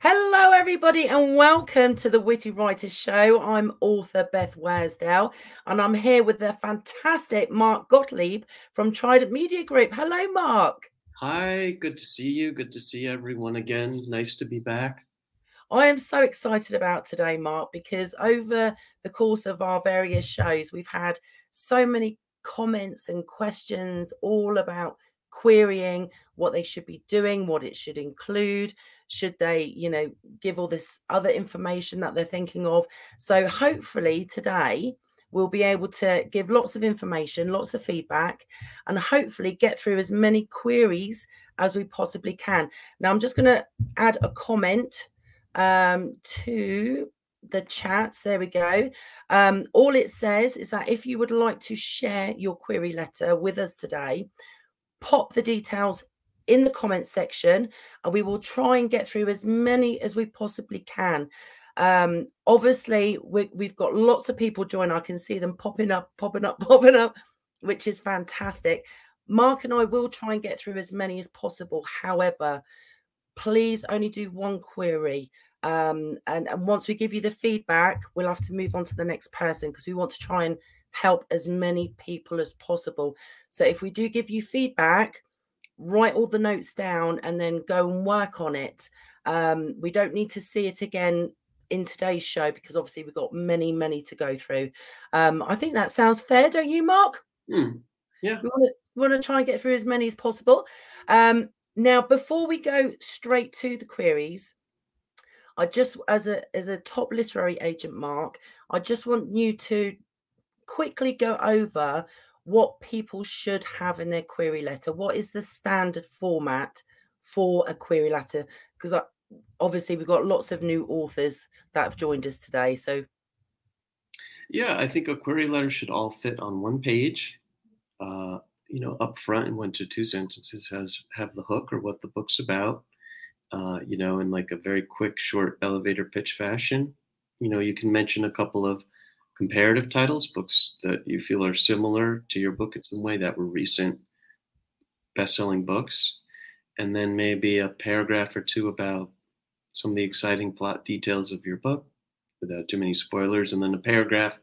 Hello, everybody, and welcome to the Witty Writers Show. I'm author Beth Worsdell, and I'm here with the fantastic Mark Gottlieb from Trident Media Group. Hello, Mark. Hi, good to see you. Good to see everyone again. Nice to be back. I am so excited about today, Mark, because over the course of our various shows, we've had so many comments and questions all about querying what they should be doing, what it should include, should they, you know, give all this other information that they're thinking of. So hopefully today we'll be able to give lots of information, lots of feedback, and hopefully get through as many queries as we possibly can. Now I'm just going to add a comment um, to the chats. There we go. Um, all it says is that if you would like to share your query letter with us today, pop the details in the comments section and we will try and get through as many as we possibly can. Um, obviously, we, we've got lots of people join. I can see them popping up, popping up, popping up, which is fantastic. Mark and I will try and get through as many as possible. However, please only do one query. Um, and, and once we give you the feedback, we'll have to move on to the next person because we want to try and help as many people as possible. So if we do give you feedback, write all the notes down and then go and work on it. Um, we don't need to see it again in today's show because obviously we've got many, many to go through. Um, I think that sounds fair, don't you, Mark? Mm, yeah. We want, to, we want to try and get through as many as possible. Um, now, before we go straight to the queries, I just, as a as a top literary agent, Mark, I just want you to quickly go over what people should have in their query letter. What is the standard format for a query letter? Because obviously we've got lots of new authors that have joined us today. So, yeah, I think a query letter should all fit on one page. Uh, you know, up front in one to two sentences has have the hook or what the book's about. Uh, you know, in like a very quick, short elevator pitch fashion. You know, you can mention a couple of comparative titles, books that you feel are similar to your book in some way that were recent best-selling books, and then maybe a paragraph or two about some of the exciting plot details of your book without too many spoilers, and then a paragraph,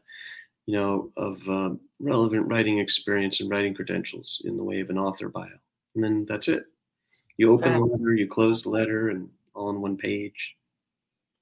you know, of uh, relevant writing experience and writing credentials in the way of an author bio, and then that's it. You open the letter, you close the letter, and all on one page.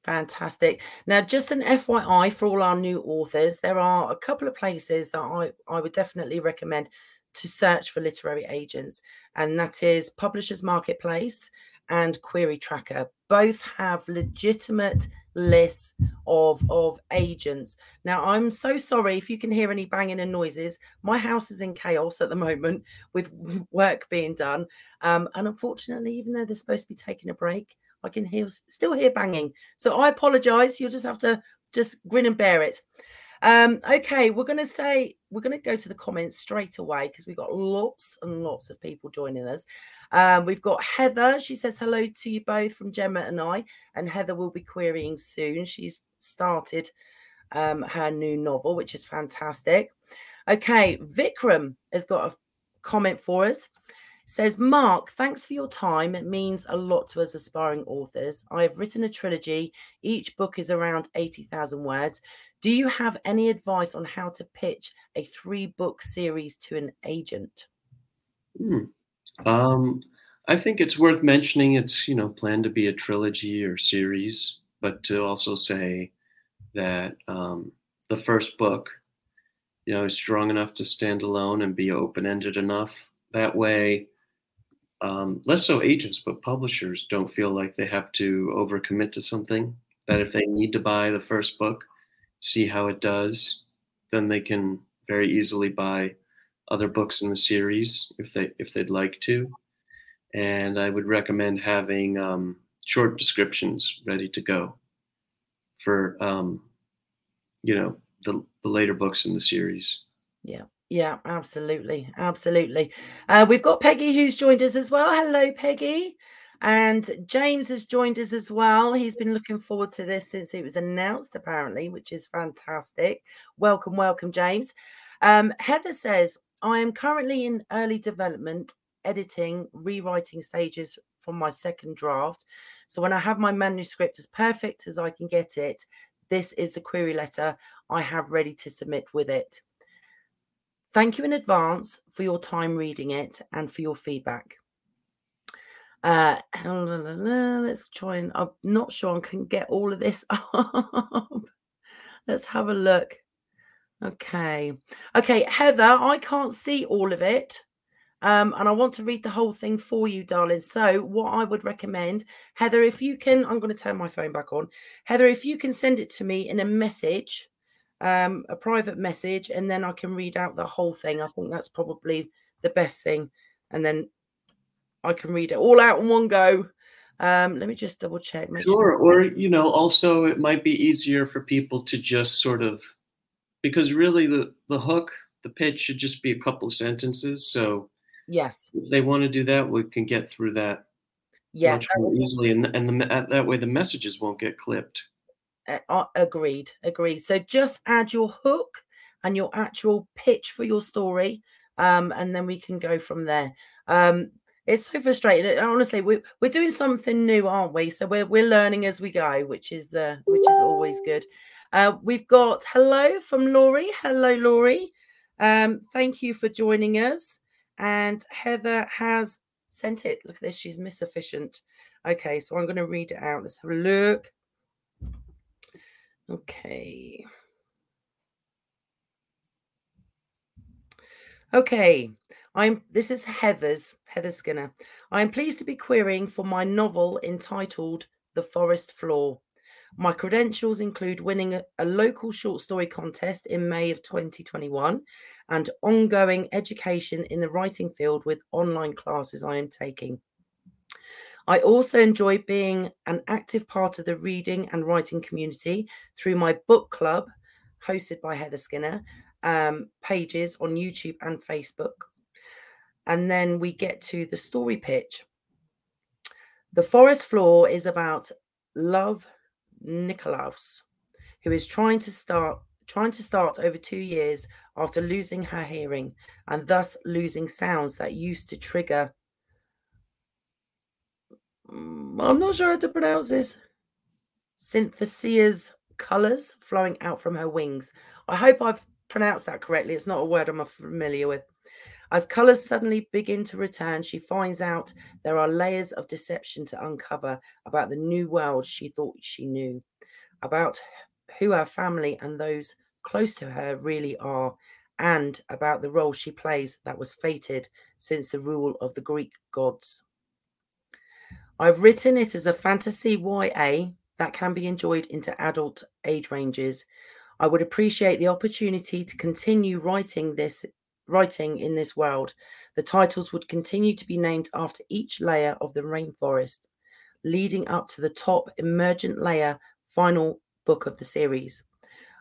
Fantastic. Now, just an FYI for all our new authors, there are a couple of places that I, I would definitely recommend to search for literary agents, and that is Publishers Marketplace and Query Tracker. Both have legitimate lists of, of agents. Now, I'm so sorry if you can hear any banging and noises. My house is in chaos at the moment with work being done. Um, and unfortunately, even though they're supposed to be taking a break, I can hear still hear banging. So I apologize. You'll just have to just grin and bear it. Um, okay, we're going to say we're going to go to the comments straight away because we've got lots and lots of people joining us. Um, we've got Heather. She says hello to you both from Gemma and I, and Heather will be querying soon. She's started um, her new novel, which is fantastic. Okay, Vikram has got a comment for us says mark thanks for your time. It means a lot to us aspiring authors. I have written a trilogy. Each book is around 80000 words. Do you have any advice on how to pitch a three book series to an agent? Hmm. um, i think it's worth mentioning it's you know planned to be a trilogy or series but to also say that um, the first book you know is strong enough to stand alone and be open-ended enough. That way um, less so agents, but publishers don't feel like they have to overcommit to something. That if they need to buy the first book, see how it does, then they can very easily buy other books in the series if they if they'd like to. And I would recommend having um, short descriptions ready to go for um, you know the, the later books in the series. Yeah. Yeah, absolutely. Absolutely. Uh, we've got Peggy who's joined us as well. Hello, Peggy. And James has joined us as well. He's been looking forward to this since it was announced, apparently, which is fantastic. Welcome, welcome, James. Um, Heather says, I am currently in early development, editing, rewriting stages from my second draft. So when I have my manuscript as perfect as I can get it, this is the query letter I have ready to submit with it. Thank you in advance for your time reading it and for your feedback. Uh, let's try and I'm not sure I can get all of this up. let's have a look. Okay. Okay, Heather, I can't see all of it. Um, and I want to read the whole thing for you, darling. So, what I would recommend, Heather, if you can, I'm going to turn my phone back on. Heather, if you can send it to me in a message, um, a private message, and then I can read out the whole thing. I think that's probably the best thing. And then I can read it all out in one go. Um, let me just double check. Sure. sure. Or, you know, also it might be easier for people to just sort of, because really the, the hook, the pitch should just be a couple of sentences. So, yes, if they want to do that, we can get through that yeah, much more easily. And, and the, that way the messages won't get clipped. Uh, agreed. Agreed. So just add your hook and your actual pitch for your story. Um, and then we can go from there. Um, it's so frustrating. Honestly, we're we're doing something new, aren't we? So we're we're learning as we go, which is uh, which is always good. Uh, we've got hello from Laurie. Hello, Laurie. Um, thank you for joining us. And Heather has sent it. Look at this. She's miss efficient. Okay, so I'm going to read it out. Let's have a look. Okay. Okay. I'm this is Heather's Heather Skinner. I am pleased to be querying for my novel entitled The Forest Floor. My credentials include winning a, a, local short story contest in May of 2021 and ongoing education in the writing field with online classes I am taking. I also enjoy being an active part of the reading and writing community through my book club, hosted by Heather Skinner, um, pages on YouTube and Facebook. And then we get to the story pitch. The Forest Floor is about Love Nicolaus, who is trying to start trying to start over two years after losing her hearing and thus losing sounds that used to trigger. Mm, I'm not sure how to pronounce this. Synthesia's colors flowing out from her wings. I hope I've pronounced that correctly. It's not a word I'm familiar with. As colours suddenly begin to return, she finds out there are layers of deception to uncover about the new world she thought she knew, about who her family and those close to her really are, and about the role she plays that was fated since the rule of the Greek gods. I've written it as a fantasy YA that can be enjoyed into adult age ranges. I would appreciate the opportunity to continue writing this writing in this world. The titles would continue to be named after each layer of the rainforest, leading up to the top emergent layer final book of the series.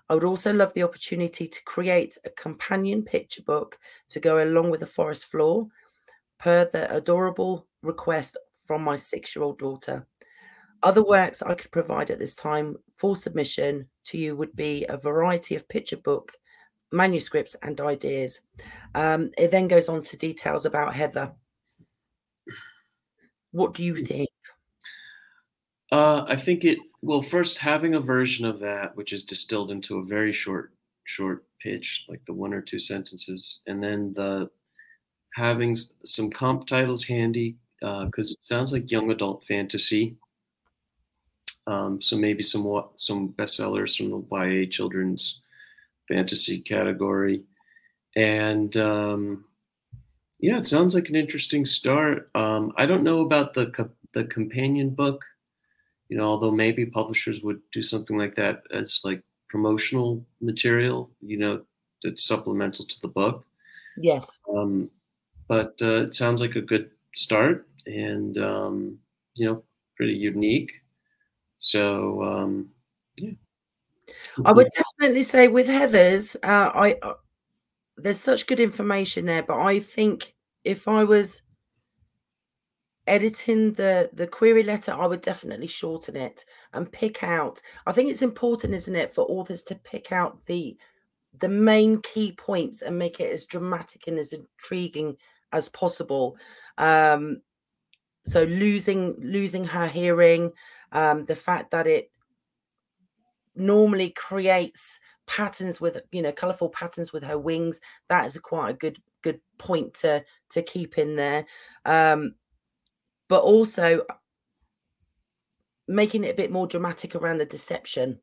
I would also love the opportunity to create a companion picture book to go along with the forest floor, per the adorable request from my six year old daughter. Other works I could provide at this time for submission to you would be a variety of picture book manuscripts and ideas. Um, it then goes on to details about Heather. What do you think? Uh, I think it well first having a version of that which is distilled into a very short short pitch, like the one or two sentences, and then the having some comp titles handy because uh, it sounds like young adult fantasy. Um, so maybe some some bestsellers from the YA children's fantasy category. And um, yeah, it sounds like an interesting start. Um, I don't know about the co- the companion book, you know, although maybe publishers would do something like that as like promotional material, you know, that's supplemental to the book. Yes. Um, but uh, it sounds like a good start and um, you know pretty unique. So um, yeah, I would definitely say with Heather's, uh, I uh, there's such good information there, but I think if I was editing the the query letter, I would definitely shorten it and pick out. I think it's important, isn't it, for authors to pick out the the main key points and make it as dramatic and as intriguing as possible. Um, so losing losing her hearing, um, the fact that it normally creates patterns with you know colorful patterns with her wings that is a quite a good good point to to keep in there. Um but also making it a bit more dramatic around the deception.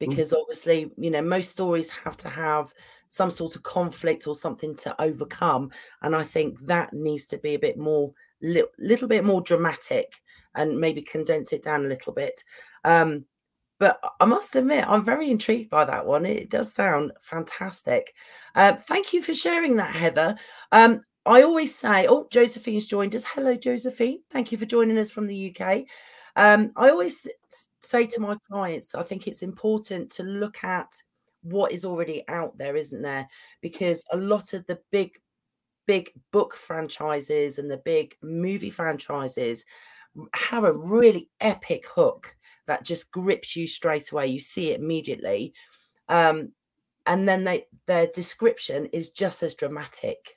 Mm. because obviously you know most stories have to have some sort of conflict or something to overcome. And i think that needs to be a bit more li- little bit more dramatic and maybe condense it down a little bit um but i must admit i'm very intrigued by that one it does sound fantastic uh, thank you for sharing that heather um I always say, oh, Josephine's joined us. Hello, Josephine. Thank you for joining us from the UK. Um, I always say to my clients, I think it's important to look at what is already out there, isn't there? Because a lot of the big, big book franchises and the big movie franchises have a really epic hook that just grips you straight away. You see it immediately. Um, and then they their description is just as dramatic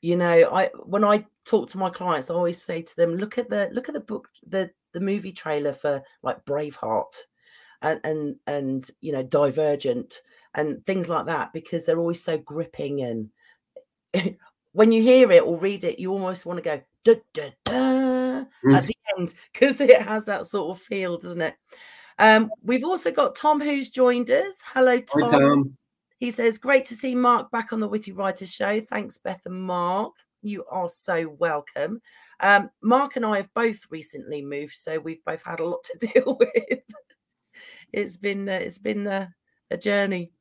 you know i when i talk to my clients i always say to them look at the look at the book the the movie trailer for like Braveheart and and and you know Divergent and things like that because they're always so gripping and when you hear it or read it you almost want to go da, da, da, mm. at the end because it has that sort of feel doesn't it um, we've also got Tom who's joined us hello Tom. Hi, Tom he says great to see Mark back on the Witty Writers show thanks Beth and Mark you are so welcome um, Mark and I have both recently moved, so we've both had a lot to deal with. it's been uh, it's been uh, a journey.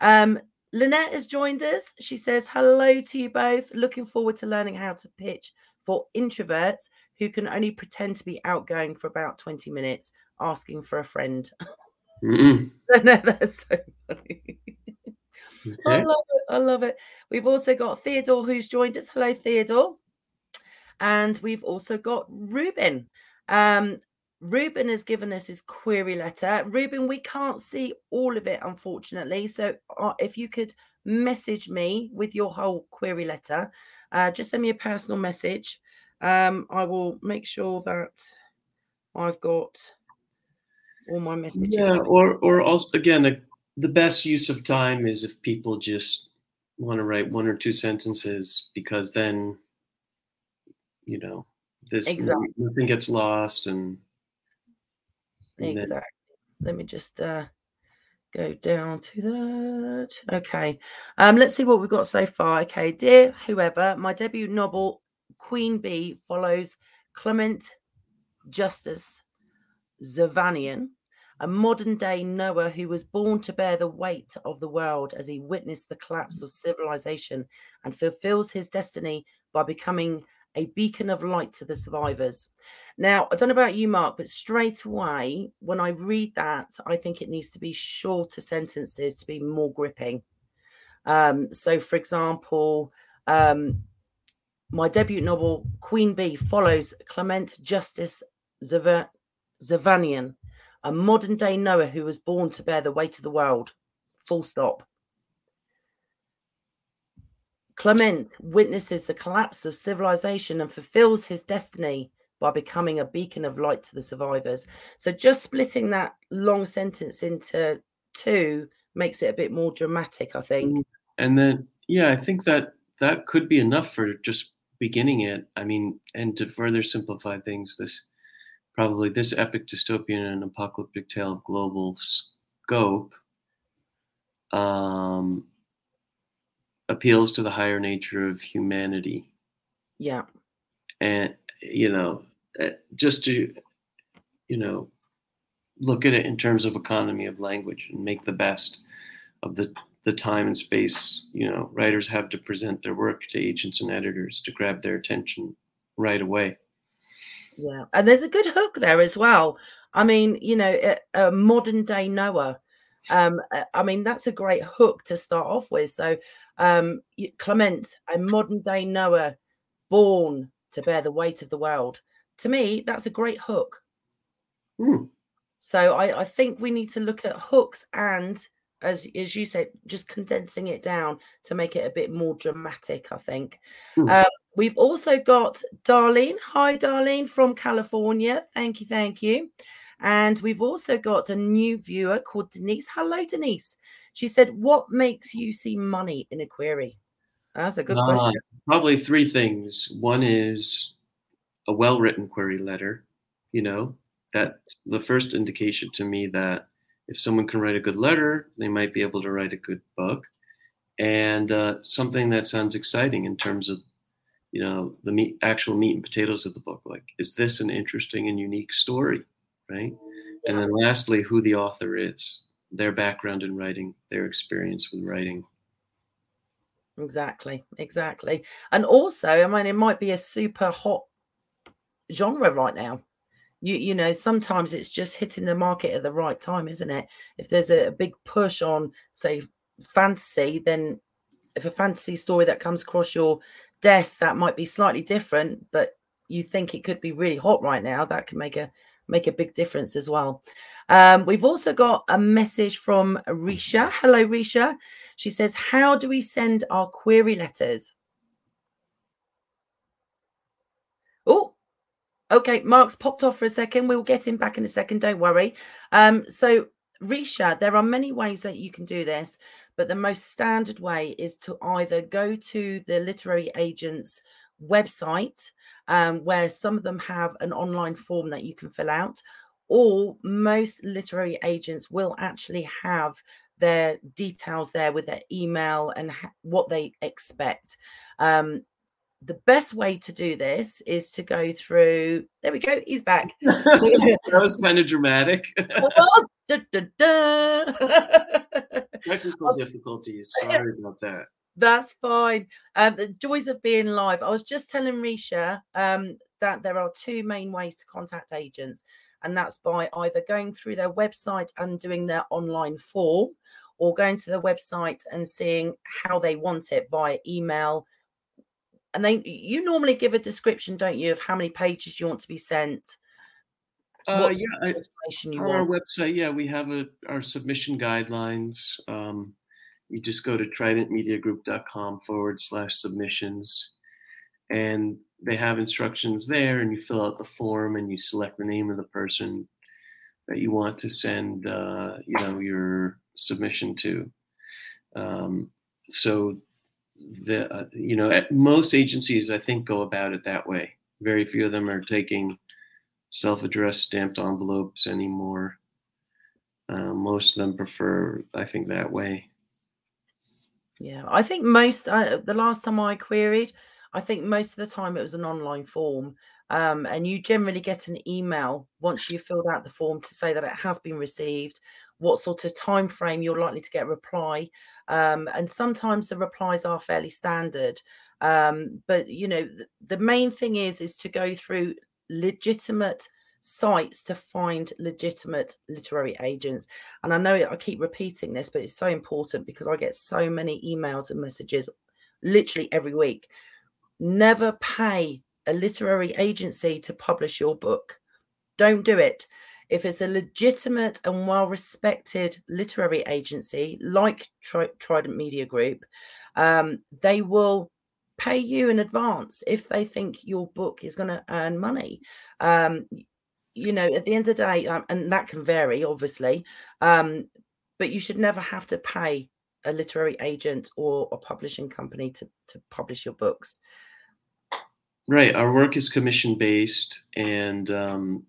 Um, Lynette has joined us. She says hello to you both. Looking forward to learning how to pitch for introverts who can only pretend to be outgoing for about 20 minutes, asking for a friend. no, that's so funny. Okay. I love it. I love it. We've also got Theodore who's joined us. Hello, Theodore. And we've also got Ruben. Um, Ruben has given us his query letter. Ruben, we can't see all of it, unfortunately. So uh, if you could message me with your whole query letter, uh, just send me a personal message. Um, I will make sure that I've got all my messages. Yeah, or or also again, a, the best use of time is if people just want to write one or two sentences because then you know this exactly. nothing gets lost and, and exactly. Let me just uh go down to that. Okay. Um let's see what we've got so far. Okay dear whoever my debut novel queen bee follows clement Justice Zervanian a modern day Noah who was born to bear the weight of the world as he witnessed the collapse of civilization and fulfills his destiny by becoming a beacon of light to the survivors. Now, I don't know about you, Mark, but straight away, when I read that, I think it needs to be shorter sentences to be more gripping. Um, so, for example, um, my debut novel, Queen Bee, follows Clement Justus Zervanian, a modern day Noah who was born to bear the weight of the world. Full stop. Clement witnesses the collapse of civilization and fulfills his destiny by becoming a beacon of light to the survivors. So just splitting that long sentence into two makes it a bit more dramatic, I think. Mm, and then, yeah, I think that that could be enough for just beginning it. I mean, and to further simplify things, this probably this epic dystopian and apocalyptic tale of global scope um, appeals to the higher nature of humanity. Yeah. And, you know, eh, just to, you know, look at it in terms of economy of language and make the best of the, the time and space, you know, writers have to present their work to agents and editors to grab their attention right away. Yeah. And there's a good hook there as well. I mean, you know, a modern day Noah. Um, eh, I mean, that's a great hook to start off with. So um, Clement, a modern day Noah, born to bear the weight of the world. To me, that's a great hook. Mm. So I, I think we need to look at hooks and as as you said, just condensing it down to make it a bit more dramatic. I think. Hmm. Um, we've also got Darlene. Hi, Darlene from California. Thank you, thank you. And we've also got a new viewer called Denise. Hello, Denise. She said, "What makes you see money in a query?" That's a good Uh, question. Probably three things. One is a well-written query letter. You know, that's the first indication to me that if someone can write a good letter, they might be able to write a good book, and uh, something that sounds exciting in terms of, you know, the meat, actual meat and potatoes of the book. Like, is this an interesting and unique story, right? And then lastly, who the author is, their background in writing, their experience with writing. Exactly, exactly. And also, I mean, it might be a super hot genre right now. You you know, sometimes it's just hitting the market at the right time, isn't it? If there's a, a big push on, say, fantasy, then if a fantasy story that comes across your desk that might be slightly different, but you think it could be really hot right now, that can make a make a big difference as well. Um, we've also got a message from Risha. Hello, Risha. She says, How do we send our query letters? Oh, okay. Mark's popped off for a second. We'll get him back in a second. Don't worry. Um, so, Risha, there are many ways that you can do this, but the most standard way is to either go to the literary agent's website, um, where some of them have an online form that you can fill out, or most literary agents will actually have their details there with their email and ha- what they expect. Um, the best way to do this is to go through. There we go. He's back. that was kind of dramatic. Da, da, da. Technical difficulties. Sorry about that. That's fine. Um, the joys of being live. I was just telling Risha um, that there are two main ways to contact agents, and that's by either going through their website and doing their online form, or going to the website and seeing how they want it via email. And then you normally give a description, don't you, of how many pages you want to be sent, Uh, yeah, I, you our want. website, yeah, we have a, our submission guidelines. Um, you just go to tridentmediagroup.com forward slash submissions, and they have instructions there, and you fill out the form and you select the name of the person that you want to send, uh, you know, your submission to. Um, so the uh, you know most agencies I think go about it that way. Very few of them are taking self-addressed stamped envelopes anymore. Uh, most of them prefer, I think, that way. Yeah, I think most uh, the last time I queried, I think most of the time it was an online form, um, and you generally get an email once you've filled out the form to say that it has been received, what sort of time frame you're likely to get a reply, um, and sometimes the replies are fairly standard. Um, but you know, th- the main thing is is to go through legitimate sites to find legitimate literary agents. And I know I keep repeating this, but it's so important because I get so many emails and messages literally every week. Never pay a literary agency to publish your book. Don't do it. If it's a legitimate and well respected literary agency like Tri- Trident Media Group, um, they will pay you in advance if they think your book is going to earn money. Um, you know, at the end of the day, um, and that can vary, obviously, um, but you should never have to pay a literary agent or a publishing company to, to publish your books. Right. Our work is commission based, and um,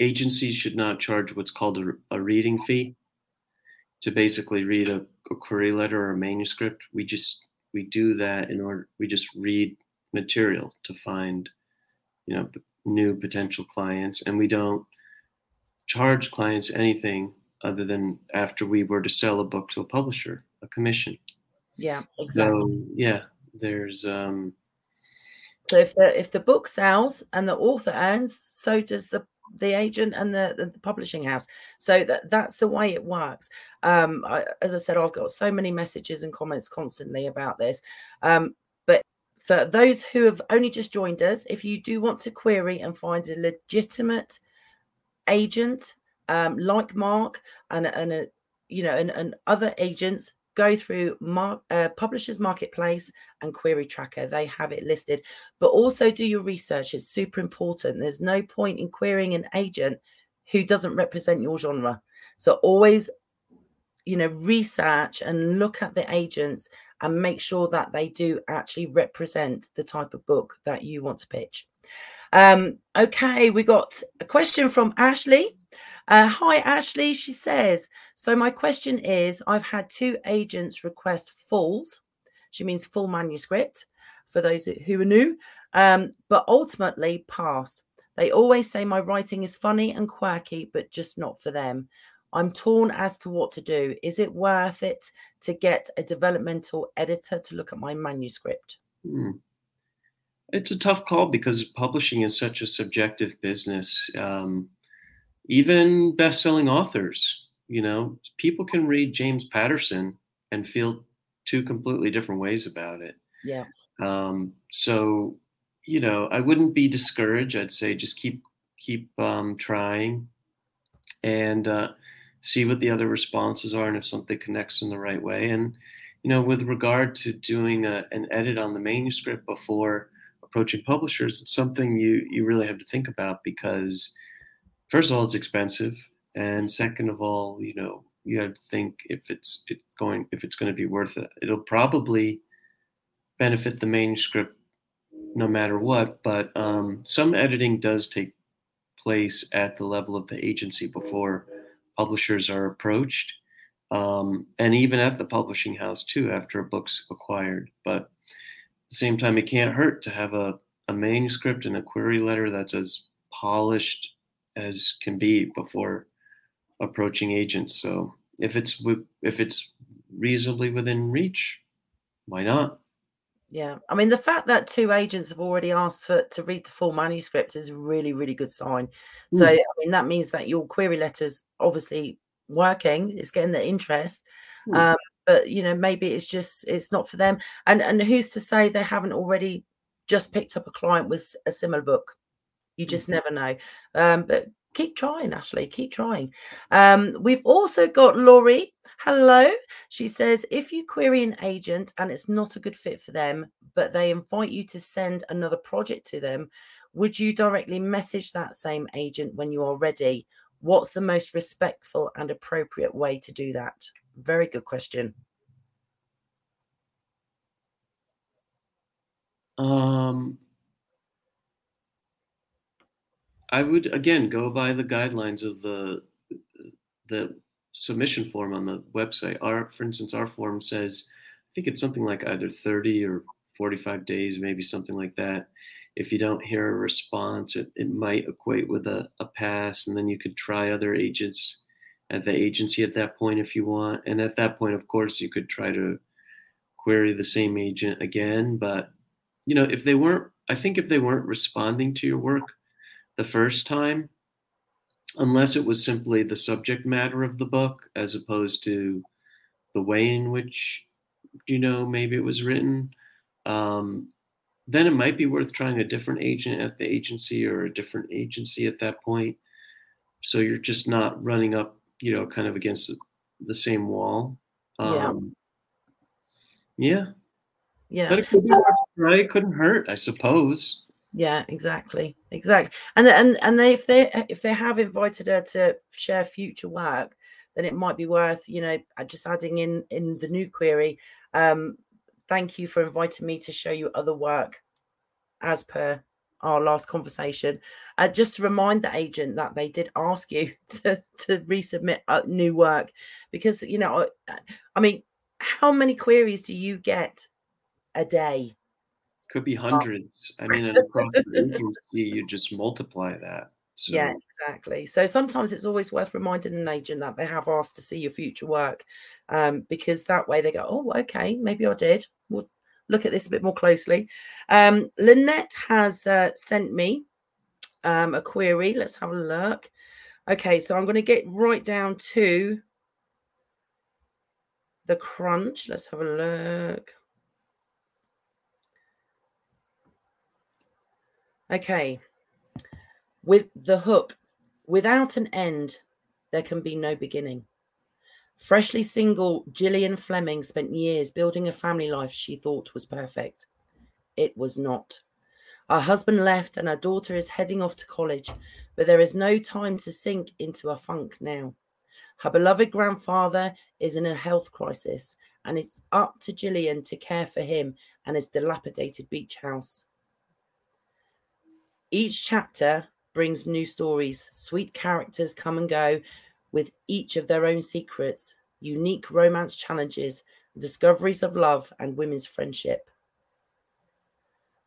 agencies should not charge what's called a, a reading fee to basically read a, a query letter or a manuscript. We just we do that in order we just read material to find you know new potential clients, and we don't charge clients anything other than after we were to sell a book to a publisher, a commission. Yeah, exactly. So yeah, there's um, So if the if the book sells and the author earns, so does the the agent and the, the, the publishing house. So that that's the way it works. Um, I, as I said, I've got so many messages and comments constantly about this. Um, but for those who have only just joined us, if you do want to query and find a legitimate agent um, like Mark and and a you know, and, and other agents go through Mar- uh, Publishers Marketplace and Query Tracker. They have it listed, but also do your research. It's super important. There's no point in querying an agent who doesn't represent your genre. So always, you know, research and look at the agents and make sure that they do actually represent the type of book that you want to pitch. Um, okay, we got a question from Ashley. Uh, hi, Ashley. She says, So, my question is I've had two agents request fulls. She means full manuscript for those who are new, um, but ultimately pass. They always say my writing is funny and quirky, but just not for them. I'm torn as to what to do. Is it worth it to get a developmental editor to look at my manuscript? Hmm. It's a tough call because publishing is such a subjective business. Um, even best-selling authors you know people can read james patterson and feel two completely different ways about it yeah um, so you know i wouldn't be discouraged i'd say just keep keep um, trying and uh, see what the other responses are and if something connects in the right way and you know with regard to doing a, an edit on the manuscript before approaching publishers it's something you you really have to think about because first of all, it's expensive, and second of all, you know, you have to think if it's it going if it's going to be worth it. It'll probably benefit the manuscript no matter what, but um, some editing does take place at the level of the agency before publishers are approached, um, and even at the publishing house too after a book's acquired. But at the same time, it can't hurt to have a, a manuscript and a query letter that's as polished as can be before approaching agents. So if it's if it's reasonably within reach, why not? Yeah, I mean the fact that two agents have already asked for to read the full manuscript is a really really good sign. So mm. I mean that means that your query letters obviously working, it's getting the interest. Mm. Um, but you know maybe it's just it's not for them. And and who's to say they haven't already just picked up a client with a similar book? You just mm-hmm. never know. Um, but keep trying, Ashley. Keep trying. Um, we've also got Laurie. Hello. She says if you query an agent and it's not a good fit for them, but they invite you to send another project to them, would you directly message that same agent when you are ready? What's the most respectful and appropriate way to do that? Very good question. Um, I would again go by the guidelines of the the submission form on the website. Our, for instance, our form says, I think it's something like either 30 or 45 days, maybe something like that. If you don't hear a response, it, it might equate with a, a pass, and then you could try other agents at the agency at that point if you want. And at that point, of course, you could try to query the same agent again. But you know, if they weren't, I think if they weren't responding to your work, the first time, unless it was simply the subject matter of the book as opposed to the way in which, you know, maybe it was written. Um, then it might be worth trying a different agent at the agency or a different agency at that point. So you're just not running up, you know, kind of against the, same wall. Um, yeah. Yeah. Yeah. But it could be. It couldn't hurt, I suppose yeah exactly exactly and and and they, if they if they have invited her to share future work then it might be worth you know just adding in in the new query um thank you for inviting me to show you other work as per our last conversation. Uh, just to remind the agent that they did ask you to, to resubmit uh, new work because you know i mean how many queries do you get a day could be hundreds. I mean, and across the agency, you just multiply that. So. Yeah, exactly. So sometimes it's always worth reminding an agent that they have asked to see your future work, um, because that way they go, "Oh, okay, maybe I did." We'll look at this a bit more closely. Um, Lynette has uh, sent me um, a query. Let's have a look. Okay, so I'm going to get right down to the crunch. Let's have a look. Okay. With the hook, without an end, there can be no beginning. Freshly single, Gillian Fleming spent years building a family life she thought was perfect. It was not. Her husband left and her daughter is heading off to college, but there is no time to sink into a funk now. Her beloved grandfather is in a health crisis, and it's up to Gillian to care for him and his dilapidated beach house. Each chapter brings new stories. Sweet characters come and go with each of their own secrets, unique romance challenges, discoveries of love, and women's friendship.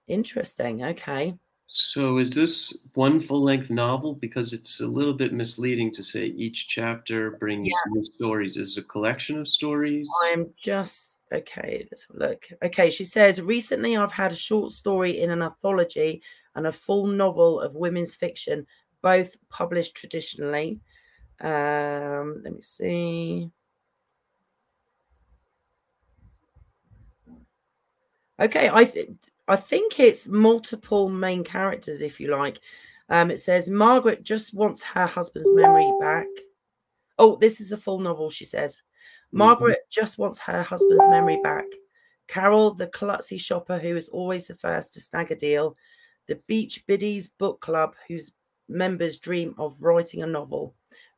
Interesting. Okay. So is this one full length novel? Because it's a little bit misleading to say each chapter brings yeah. new stories. Is it a collection of stories? I'm just okay. Let's look. Okay, she says recently I've had a short story in an anthology and a full novel of women's fiction, both published traditionally. Um, let me see. Okay, I th- I think it's multiple main characters, if you like. Um, it says Margaret just wants her husband's memory back. Oh, this is the full novel, she says. Mm-hmm. Margaret mm-hmm. just wants her husband's memory back. Carol, the klutzy shopper who is always the first to snag a deal. The Beach Biddies Book Club, whose members dream of writing a novel.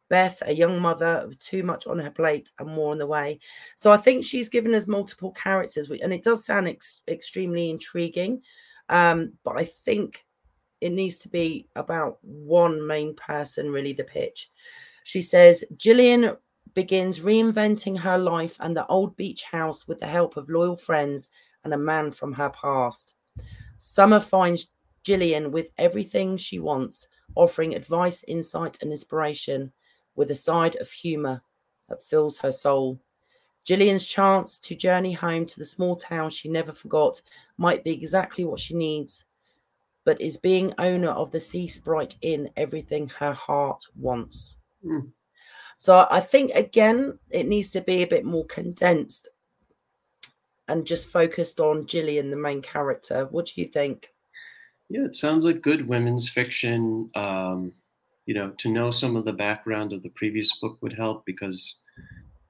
Beth, a young mother with too much on her plate and more on the way. So I think she's given us multiple characters, and it does sound ex- extremely intriguing. Um, but I think it needs to be about one main person, really, the pitch. She says Gillian begins reinventing her life and the old beach house with the help of loyal friends and a man from her past. Summer finds Gillian with everything she wants, offering advice, insight, and inspiration with a side of humour that fills her soul. Gillian's chance to journey home to the small town she never forgot might be exactly what she needs, but is being owner of the Sea Sprite Inn everything her heart wants? Mm. So I think again, it needs to be a bit more condensed and just focused on Gillian, the main character. What do you think? Yeah, it sounds like good women's fiction. Um, you know, to know some of the background of the previous book would help because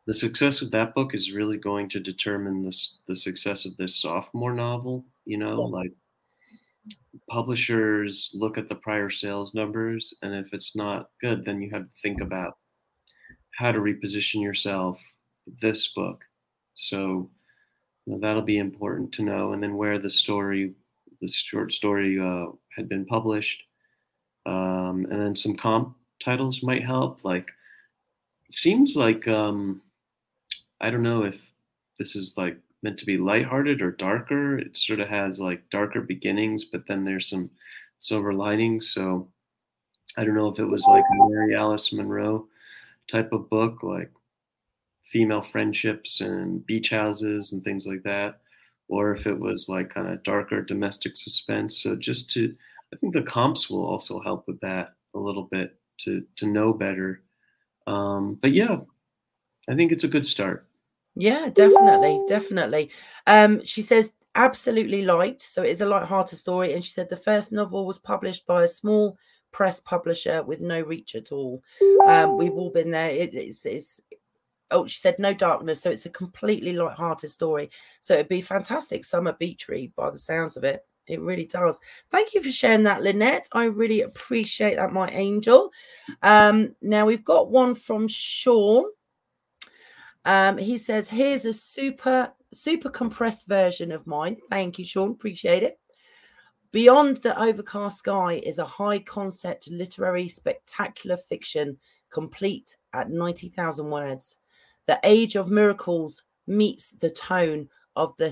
the success of that book is really going to determine this the success of this sophomore novel. You know, yes. like publishers look at the prior sales numbers, and if it's not good, then you have to think about how to reposition yourself this book. So you know, that'll be important to know, and then where the story, the short story, uh, had been published um, and then some comp titles might help. Like, seems like um, I don't know if this is like meant to be lighthearted or darker. It sort of has like darker beginnings, but then there's some silver linings. So I don't know if it was like Mary Alice Monroe type of book, like female friendships and beach houses and things like that, or if it was like kind of darker domestic suspense. So just to I think the comps will also help with that a little bit to to know better. Um, but yeah, I think it's a good start. Yeah, definitely, definitely. Um, she says absolutely light, so it is a light-hearted story. And she said the first novel was published by a small press publisher with no reach at all. Um, we've all been there. It, it's, it's oh, she said no darkness, so it's a completely light-hearted story. So it'd be fantastic summer beach read by the sounds of it. It really does. Thank you for sharing that, Lynette. I really appreciate that, my angel. Um, now we've got one from Sean. Um, he says, "Here's a super super compressed version of mine." Thank you, Sean. Appreciate it. Beyond the overcast sky is a high concept literary spectacular fiction complete at 90,000 words. The age of miracles meets the tone of the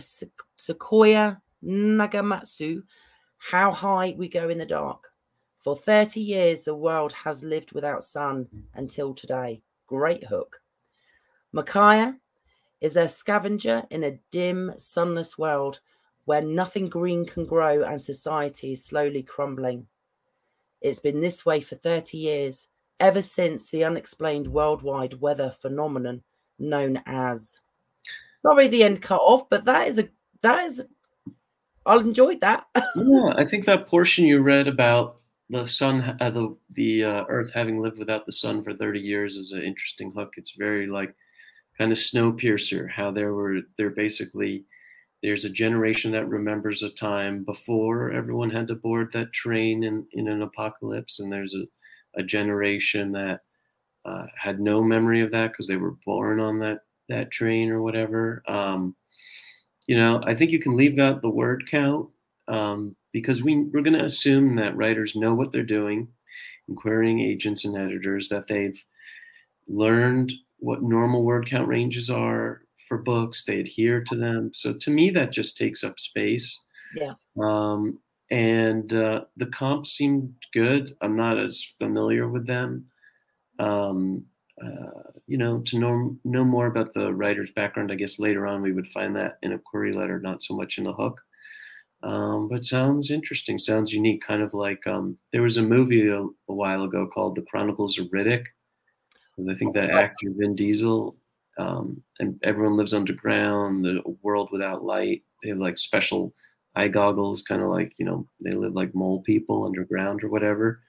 Sequoia Nagamatsu, How High We Go in the Dark. For 30 years, the world has lived without sun until today. Great hook. Micaiah is a scavenger in a dim, sunless world where nothing green can grow and society is slowly crumbling. It's been this way for 30 years, ever since the unexplained worldwide weather phenomenon known as. Sorry, the end cut off, but that is a that is I'll enjoy that. yeah, I think that portion you read about the sun, uh, the the uh, Earth having lived without the sun for thirty years is an interesting hook. It's very like kind of Snowpiercer, how there were there basically there's a generation that remembers a time before everyone had to board that train in, in an apocalypse, and there's a, a generation that uh, had no memory of that because they were born on that that train or whatever. Um, you know, I think you can leave out the word count um, because we we're going to assume that writers know what they're doing, querying agents and editors that they've learned what normal word count ranges are for books. They adhere to them. So to me, that just takes up space. Yeah. Um, and uh, the comps seemed good. I'm not as familiar with them. Um, uh, you know, to know know more about the writer's background, I guess later on we would find that in a query letter, not so much in the hook. Um, but sounds interesting, sounds unique. Kind of like um, there was a movie a, a, while ago called The Chronicles of Riddick. I think that actor Vin Diesel um, and everyone lives underground, the world without light. They have like special eye goggles, kind of like you know they live like mole people underground or whatever.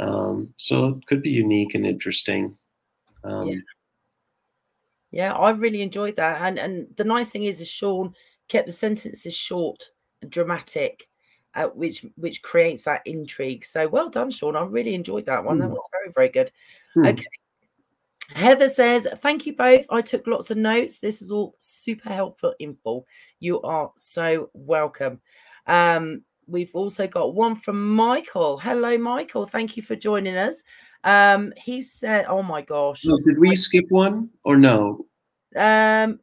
Um, so it could be unique and interesting. Um, yeah. yeah, I really enjoyed that, and and the nice thing is, is Sean kept the sentences short and dramatic, uh, which which creates that intrigue. So well done, Sean. I really enjoyed that one. That hmm. was very very good. Hmm. Okay, Heather says, Thank you both. I took lots of notes. This is all super helpful info. You are so welcome. Um, we've also got one from Michael. Hello, Michael. Thank you for joining us. Um, he said, Oh my gosh. No, did we skip one or no? Um,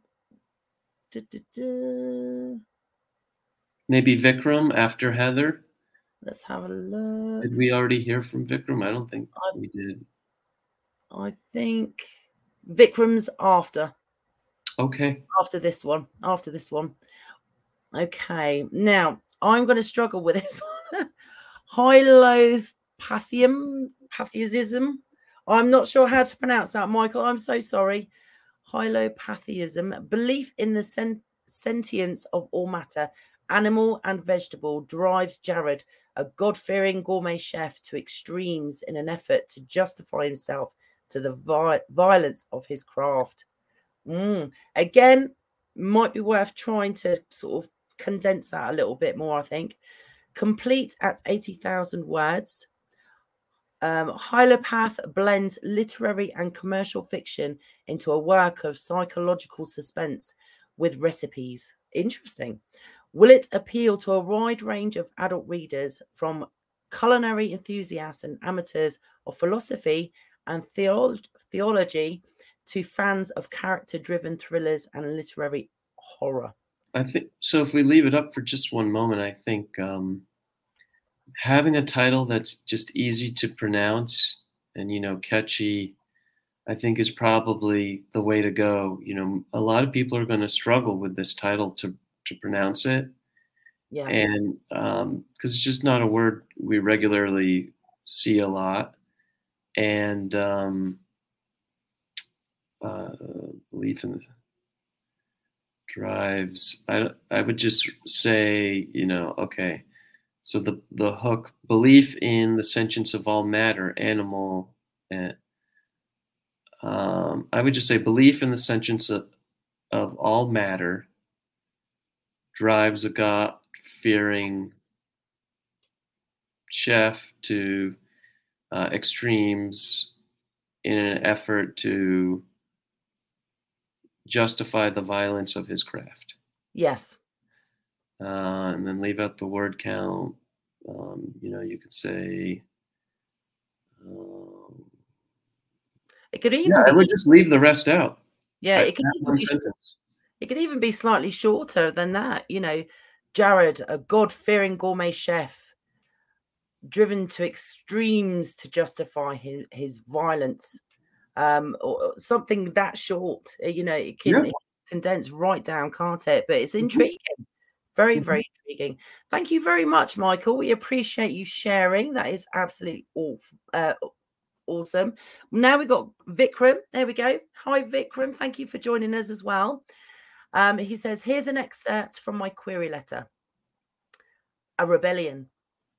Maybe Vikram after Heather. Let's have a look. Did we already hear from Vikram? I don't think I, we did. I think Vikram's after. Okay. After this one. After this one. Okay. Now I'm going to struggle with this one. Hylopathium, pathiasm. I'm not sure how to pronounce that, Michael. I'm so sorry. Hylopathiasm, belief in the sen- sentience of all matter, animal and vegetable, drives Jared, a God fearing gourmet chef, to extremes in an effort to justify himself to the vi- violence of his craft. Mm. Again, might be worth trying to sort of condense that a little bit more, I think. Complete at 80,000 words. Um, Hylopath blends literary and commercial fiction into a work of psychological suspense with recipes. Interesting. Will it appeal to a wide range of adult readers from culinary enthusiasts and amateurs of philosophy and theology to fans of character driven thrillers and literary horror. I think so. If we leave it up for just one moment, I think um, having a title that's just easy to pronounce and, you know, catchy, I think is probably the way to go. You know, a lot of people are going to struggle with this title to, to pronounce it. Yeah. And because um, it's just not a word we regularly see a lot and um, uh, belief in the drives. I I would just say, you know, okay. So the the hook belief in the sentience of all matter, animal, and um, I would just say belief in the sentience of, of all matter drives a God fearing chef to uh, extremes in an effort to justify the violence of his craft. Yes. Uh, and then leave out the word count. Um, you know, you could say. Um, it could even. Yeah, be, I would just leave the rest out. Yeah, it could even be, sentence. It could even be slightly shorter than that. You know, Jared, a God-fearing gourmet chef, driven to extremes to justify his, his violence um or something that short uh, you know it can, yeah. condense right down can't it but it's mm-hmm. intriguing mm-hmm. very very mm-hmm. intriguing thank you very much michael we appreciate you sharing that is absolutely awful, uh, awesome now we've got vikram there we go hi vikram thank you for joining us as well um he says here's an excerpt from my query letter a rebellion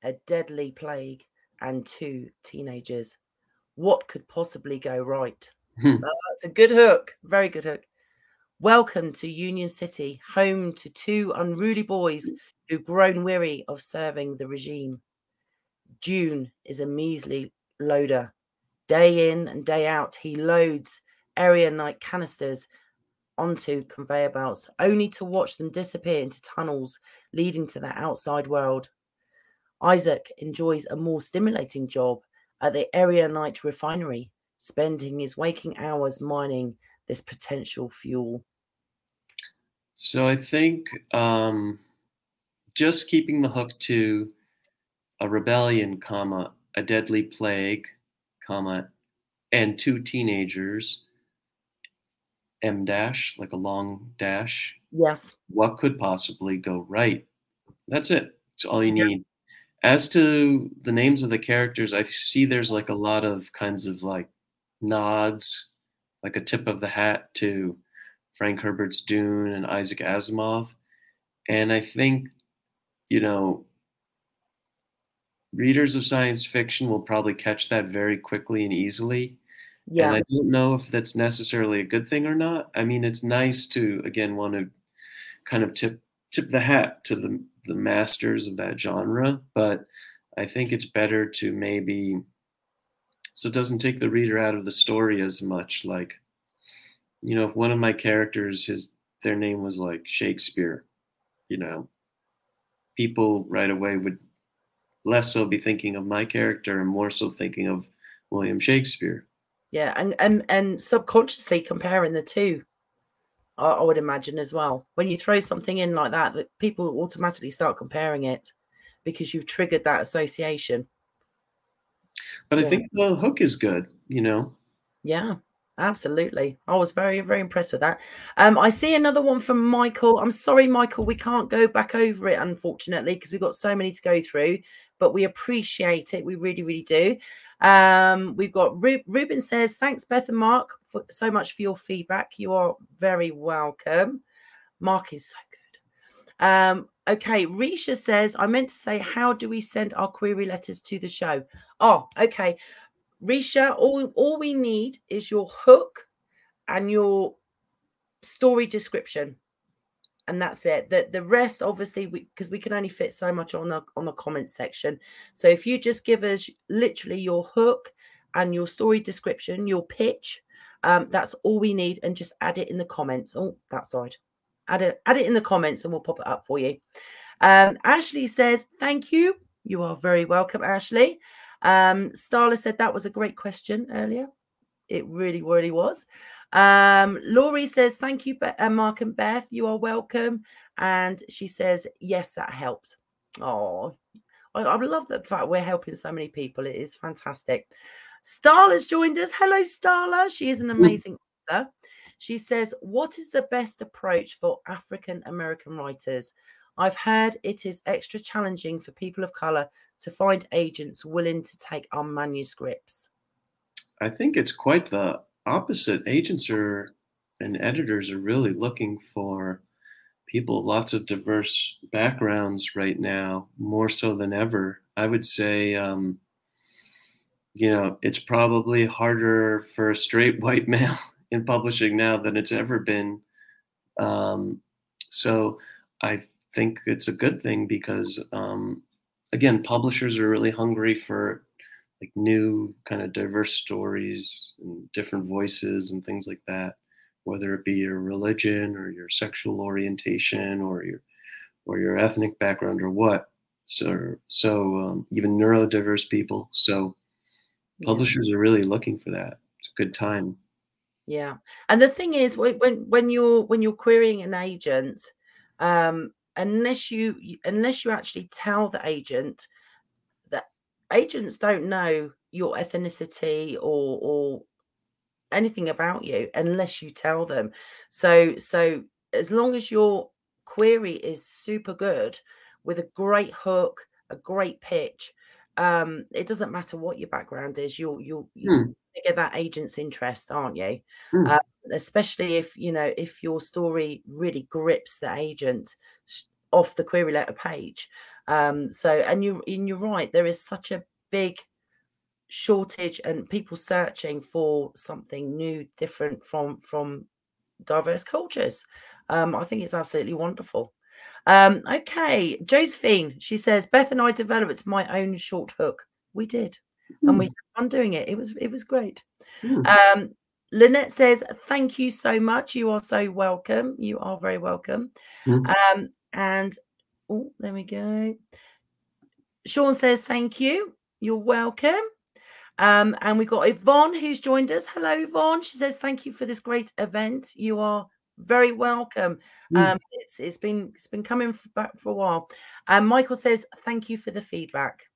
a deadly plague, and two teenagers. What could possibly go right? Hmm. Uh, that's a good hook. Very good hook. Welcome to Union City, home to two unruly boys who've grown weary of serving the regime. Dune is a measly loader. Day in and day out, he loads area night canisters onto conveyor belts, only to watch them disappear into tunnels leading to the outside world. Isaac enjoys a more stimulating job at the Errornight refinery, spending his waking hours mining this potential fuel. So I think um, just keeping the hook to a rebellion, comma, a deadly plague, comma, and two teenagers, M dash, like a long dash. Yes. What could possibly go right? That's it. It's all you need. As to the names of the characters, I see there's like a lot of kinds of like nods, like a tip of the hat to Frank Herbert's Dune and Isaac Asimov. And I think, you know, readers of science fiction will probably catch that very quickly and easily. Yeah. And I don't know if that's necessarily a good thing or not. I mean, it's nice to again want to kind of tip tip the hat to the the masters of that genre, but I think it's better to maybe so it doesn't take the reader out of the story as much like you know, if one of my characters his their name was like Shakespeare, you know, people right away would less so be thinking of my character and more so thinking of William Shakespeare. Yeah, and and and subconsciously comparing the two, I, I would imagine as well. When you throw something in like that, that people automatically start comparing it because you've triggered that association. But yeah. I think the hook is good, you know. Yeah, absolutely. I was very, very impressed with that. Um, I see another one from Michael. I'm sorry, Michael, we can't go back over it, unfortunately, because we've got so many to go through, but we appreciate it. We really, really do. Um, we've got Ru- Ruben says, Thanks, Beth and Mark, for so much for your feedback. You are very welcome. Mark is so good. Um, okay, Risha says, I meant to say, how do we send our query letters to the show? Oh, okay. Risha, all, all we need is your hook and your story description and that's it. The the rest, obviously, because we, we, can only fit so much on the on the comment section. So if you just give us literally your hook and your story description, your pitch, um, that's all we need, and just add it in the comments. Oh, that side, add it add it in the comments, and we'll pop it up for you. Um, Ashley says, "Thank you. You are very welcome, Ashley." Um, Starla said that was a great question earlier. It really, really was. Um, Laurie says, Thank you, uh, Mark and Beth. You are welcome. And she says, Yes, that helps. Oh, I, I love the fact we're helping so many people. It is fantastic. Starla's joined us. Hello, Starla. She is an amazing author. She says, What is the best approach for African American writers? I've heard it is extra challenging for people of color to find agents willing to take our manuscripts. I think it's quite the opposite. Agents are and editors are really looking for people, lots of diverse backgrounds right now, more so than ever. I would say, um, you know, it's probably harder for a straight white male in publishing now than it's ever been. Um, so I think it's a good thing because, um, again, publishers are really hungry for like new kind of diverse stories and different voices and things like that whether it be your religion or your sexual orientation or your or your ethnic background or what so so um, even neurodiverse people. So publishers yeah. are really looking for that. It's a good time. Yeah. And the thing is when when you're when you're querying an agent um unless you unless you actually tell the agent agents don't know your ethnicity or or anything about you unless you tell them. So so as long as your query is super good with a great hook, a great pitch, um, it doesn't matter what your background is. You'll you'll, you'll hmm. get that agent's interest, aren't you? Hmm. Uh, especially if you know if your story really grips the agent off the query letter page. Um, so, and you and you're right, there is such a big shortage and people searching for something new, different from from diverse cultures. Um, I think it's absolutely wonderful. Um, okay, Josephine, she says, Beth and I developed my own short hook. We did, mm. and we hmm. on doing it. It was it was great. Mm. Um, Lynette says, Thank you so much. You are so welcome. You are very welcome. Mm. Um, and oh, there we go. Sean says, Thank you. You're welcome. Um, and we've got Yvonne who's joined us. Hello, Yvonne. She says, Thank you for this great event. You are very welcome. Mm. Um, it's it's been it's been coming for, back for a while. And um, Michael says, Thank you for the feedback.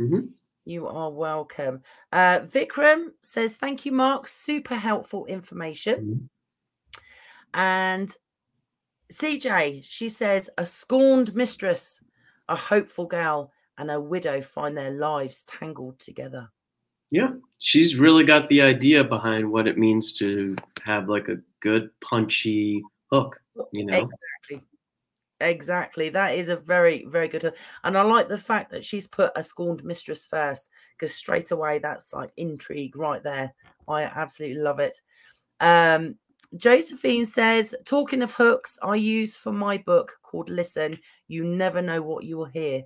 Mm-hmm. You are welcome. Uh, Vikram says, Thank you, Mark. Super helpful information. Mm-hmm. And CJ, she says, A scorned mistress, a hopeful gal, and a widow find their lives tangled together. Yeah, she's really got the idea behind what it means to have like a good punchy hook, you know. Exactly. Exactly. That is a very, very good. hook. And I like the fact that she's put a scorned mistress first because straight away that's like intrigue right there. I absolutely love it. Um, Josephine says, talking of hooks, I use for my book called Listen, You Never Know What You Will Hear.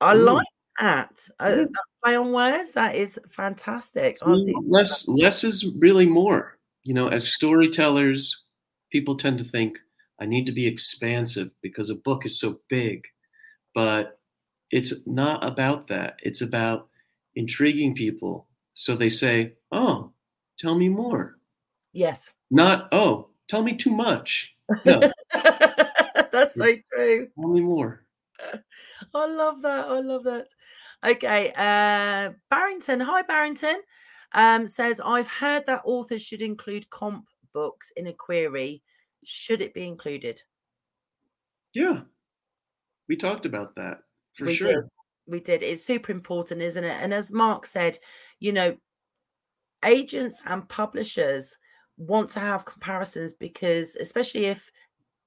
I Ooh. like that. Uh, that play on words, that is fantastic. less, less is really more. You know, as storytellers, people tend to think, I need to be expansive because a book is so big. But it's not about that. It's about intriguing people. So they say, Oh, tell me more. Yes. Not, Oh, tell me too much. No. That's so true. Tell me more. I love that. I love that. Okay. Uh Barrington. Hi, Barrington. Um, says, I've heard that authors should include comp books in a query should it be included? Yeah. We talked about that for we sure. Did. We did. It's super important, isn't it? And as Mark said, you know, agents and publishers want to have comparisons because especially if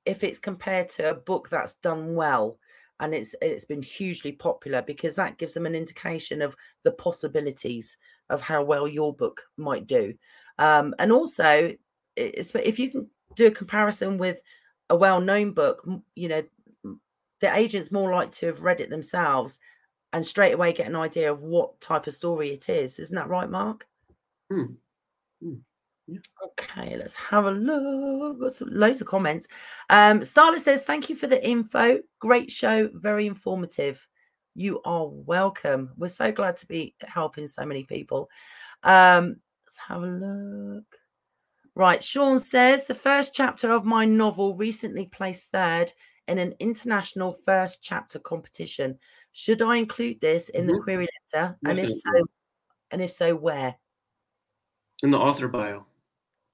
if it's compared to a book that's done well and it's it's been hugely popular because that gives them an indication of the possibilities of how well your book might do um, and also if you can do a comparison with a well-known book, you know, the agent's more likely to have read it themselves and straight away get an idea of what type of story it is. Isn't that right, Mark? Mm. Mm. Yeah. Okay, let's have a look. Got some, loads of comments. Um, Starla says, Thank you for the info. Great show, very informative. You are welcome. We're so glad to be helping so many people. Um, let's have a look. Right, Sean says the first chapter of my novel recently placed third in an international first chapter competition. Should I include this in mm-hmm. the query letter? Yes, and if so, and if so, where? In the author bio.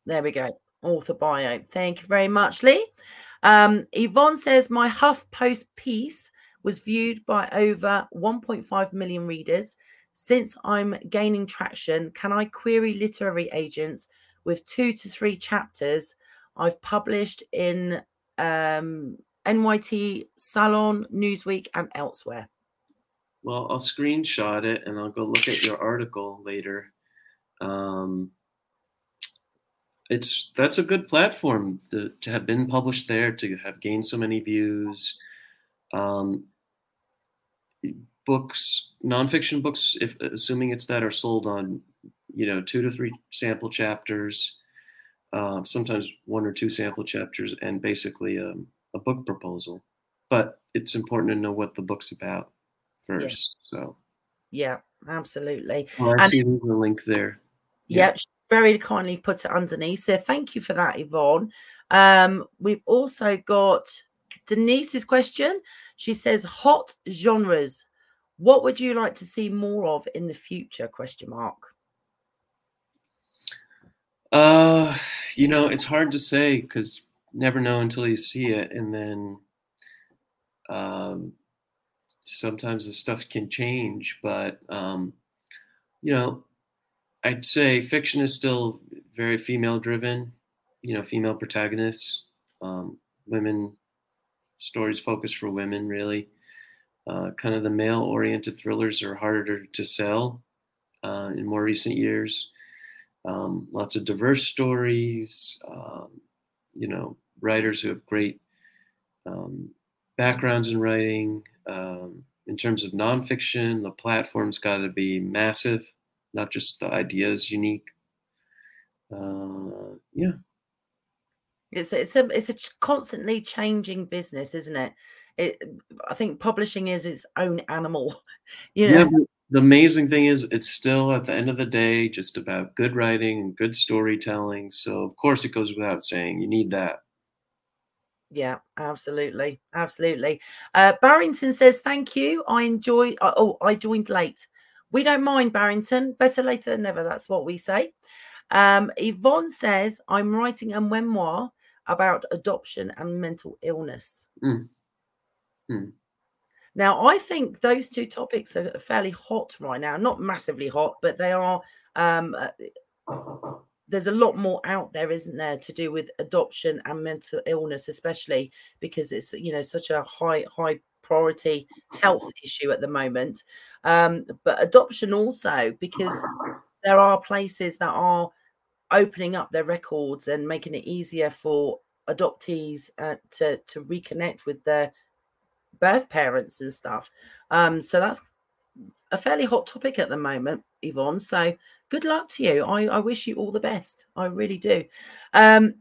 There we go. Author bio. Thank you very much, Lee. Um, Yvonne says my HuffPost piece was viewed by over 1.5 million readers. Since I'm gaining traction, can I query literary agents with two to three chapters. I've published in um, NYT, Salon, Newsweek, and elsewhere. Well, I'll screenshot it and I'll go look at your article later. Um, it's that's a good platform to, to have been published there, to have gained so many views. Um, books, nonfiction books, if assuming it's that, are sold on you know, two to three sample chapters, uh, sometimes one or two sample chapters, and basically um, a book proposal. But it's important to know what the book's about first. Yeah. So, yeah, absolutely. Well, I and, see the link there. Yeah. Very kindly put it underneath. So, thank you for that, Yvonne. Um, we've also got Denise's question. She says, "Hot genres. What would you like to see more of in the future?" Question mark. Uh, you know, it's hard to say because never know until you see it, and then um, sometimes the stuff can change. But um, you know, I'd say fiction is still very female driven. You know, female protagonists, um, women stories focused for women, really. Uh, kind of the male oriented thrillers are harder to sell uh, in more recent years. um, lots of diverse stories, um, you know, writers who have great um, backgrounds in writing. Um, in terms of nonfiction, the platform's got to be massive, not just the ideas unique. Uh, yeah. It's it's a it's a constantly changing business, isn't it? It I think publishing is its own animal. You know? Yeah, the amazing thing is it's still at the end of the day just about good writing and good storytelling. So of course it goes without saying you need that. Yeah, absolutely, absolutely. Uh, Barrington says, "Thank you. I enjoy. Uh, oh, I joined late. We don't mind, Barrington. Better later than never. That's what we say." Um, Yvonne says, "I'm writing a memoir about adoption and mental illness." Mm. Mm. Now, I think those two topics are fairly hot right now. Not massively hot, but they are. Um, uh, there's a lot more out there, isn't there, to do with adoption and mental illness, especially because it's you know such a high high priority health issue at the moment. Um, but adoption also because there are places that are opening up their records and making it easier for adoptees uh, to to reconnect with their birth parents and stuff. Um, so that's a fairly hot topic at the moment, Yvonne. So good luck to you. I, I wish you all the best. I really do. Um,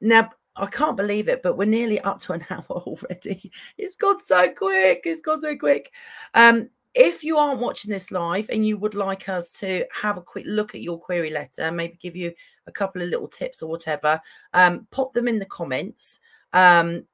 now, I can't believe it, but we're nearly up to an hour already. It's gone so quick. It's gone so quick. Um, if you aren't watching this live and you would like us to have a quick look at your query letter, maybe give you a couple of little tips or whatever, um, pop them in the comments. Um,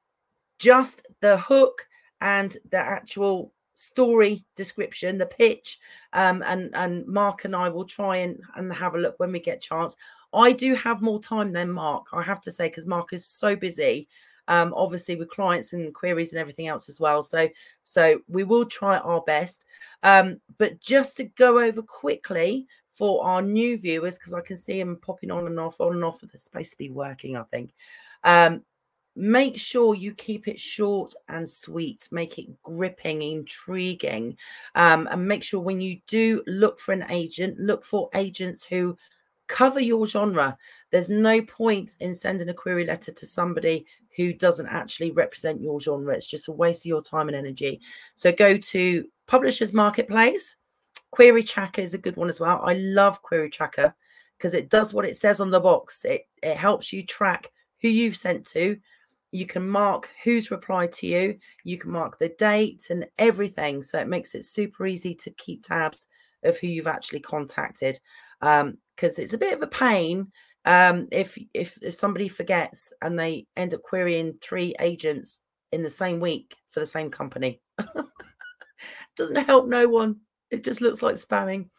just the hook and the actual story description, the pitch, um, and and Mark and I will try and and have a look when we get chance. I do have more time than Mark, I have to say, because Mark is so busy, um, obviously with clients and queries and everything else as well. So so we will try our best. Um, but just to go over quickly for our new viewers, because I can see them popping on and off, on and off. They're supposed to be working, I think. Um, make sure you keep it short and sweet make it gripping intriguing um, and make sure when you do look for an agent look for agents who cover your genre. There's no point in sending a query letter to somebody who doesn't actually represent your genre. It's just a waste of your time and energy. So go to publishers marketplace. Query tracker is a good one as well. I love query tracker because it does what it says on the box. It, it helps you track who you've sent to. You can mark who's replied to you. You can mark the date and everything. So it makes it super easy to keep tabs of who you've actually contacted because um, it's a bit of a pain um, if, if if somebody forgets and they end up querying three agents in the same week for the same company. Doesn't help no one. It just looks like spamming.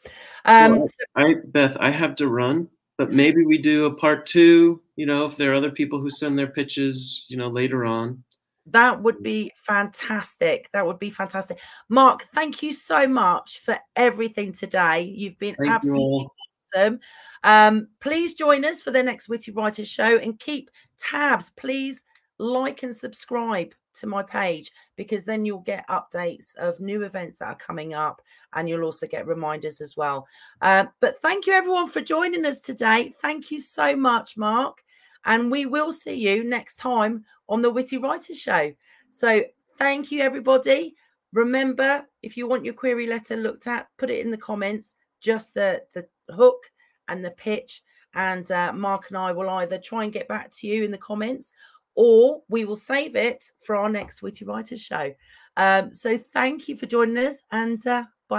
Um, well, i beth i have to run but maybe we do a part two you know if there are other people who send their pitches you know later on. That would be fantastic. That would be fantastic. Mark thank you so much for everything today. You've been thank absolutely awesome um, please join us for the next witty writers show and keep tabs please like and subscribe to my page because then you'll get updates of new events that are coming up and you'll also get reminders as well. Uh, but thank you everyone for joining us today. Thank you so much, Mark. And we will see you next time on the Witty Writers Show. So thank you, everybody. Remember, if you want your query letter looked at, put it in the comments, just the, the hook and the pitch. And uh, Mark and I will either try and get back to you in the comments or we will save it for our next Witty Writers show. Um, so thank you for joining us and uh,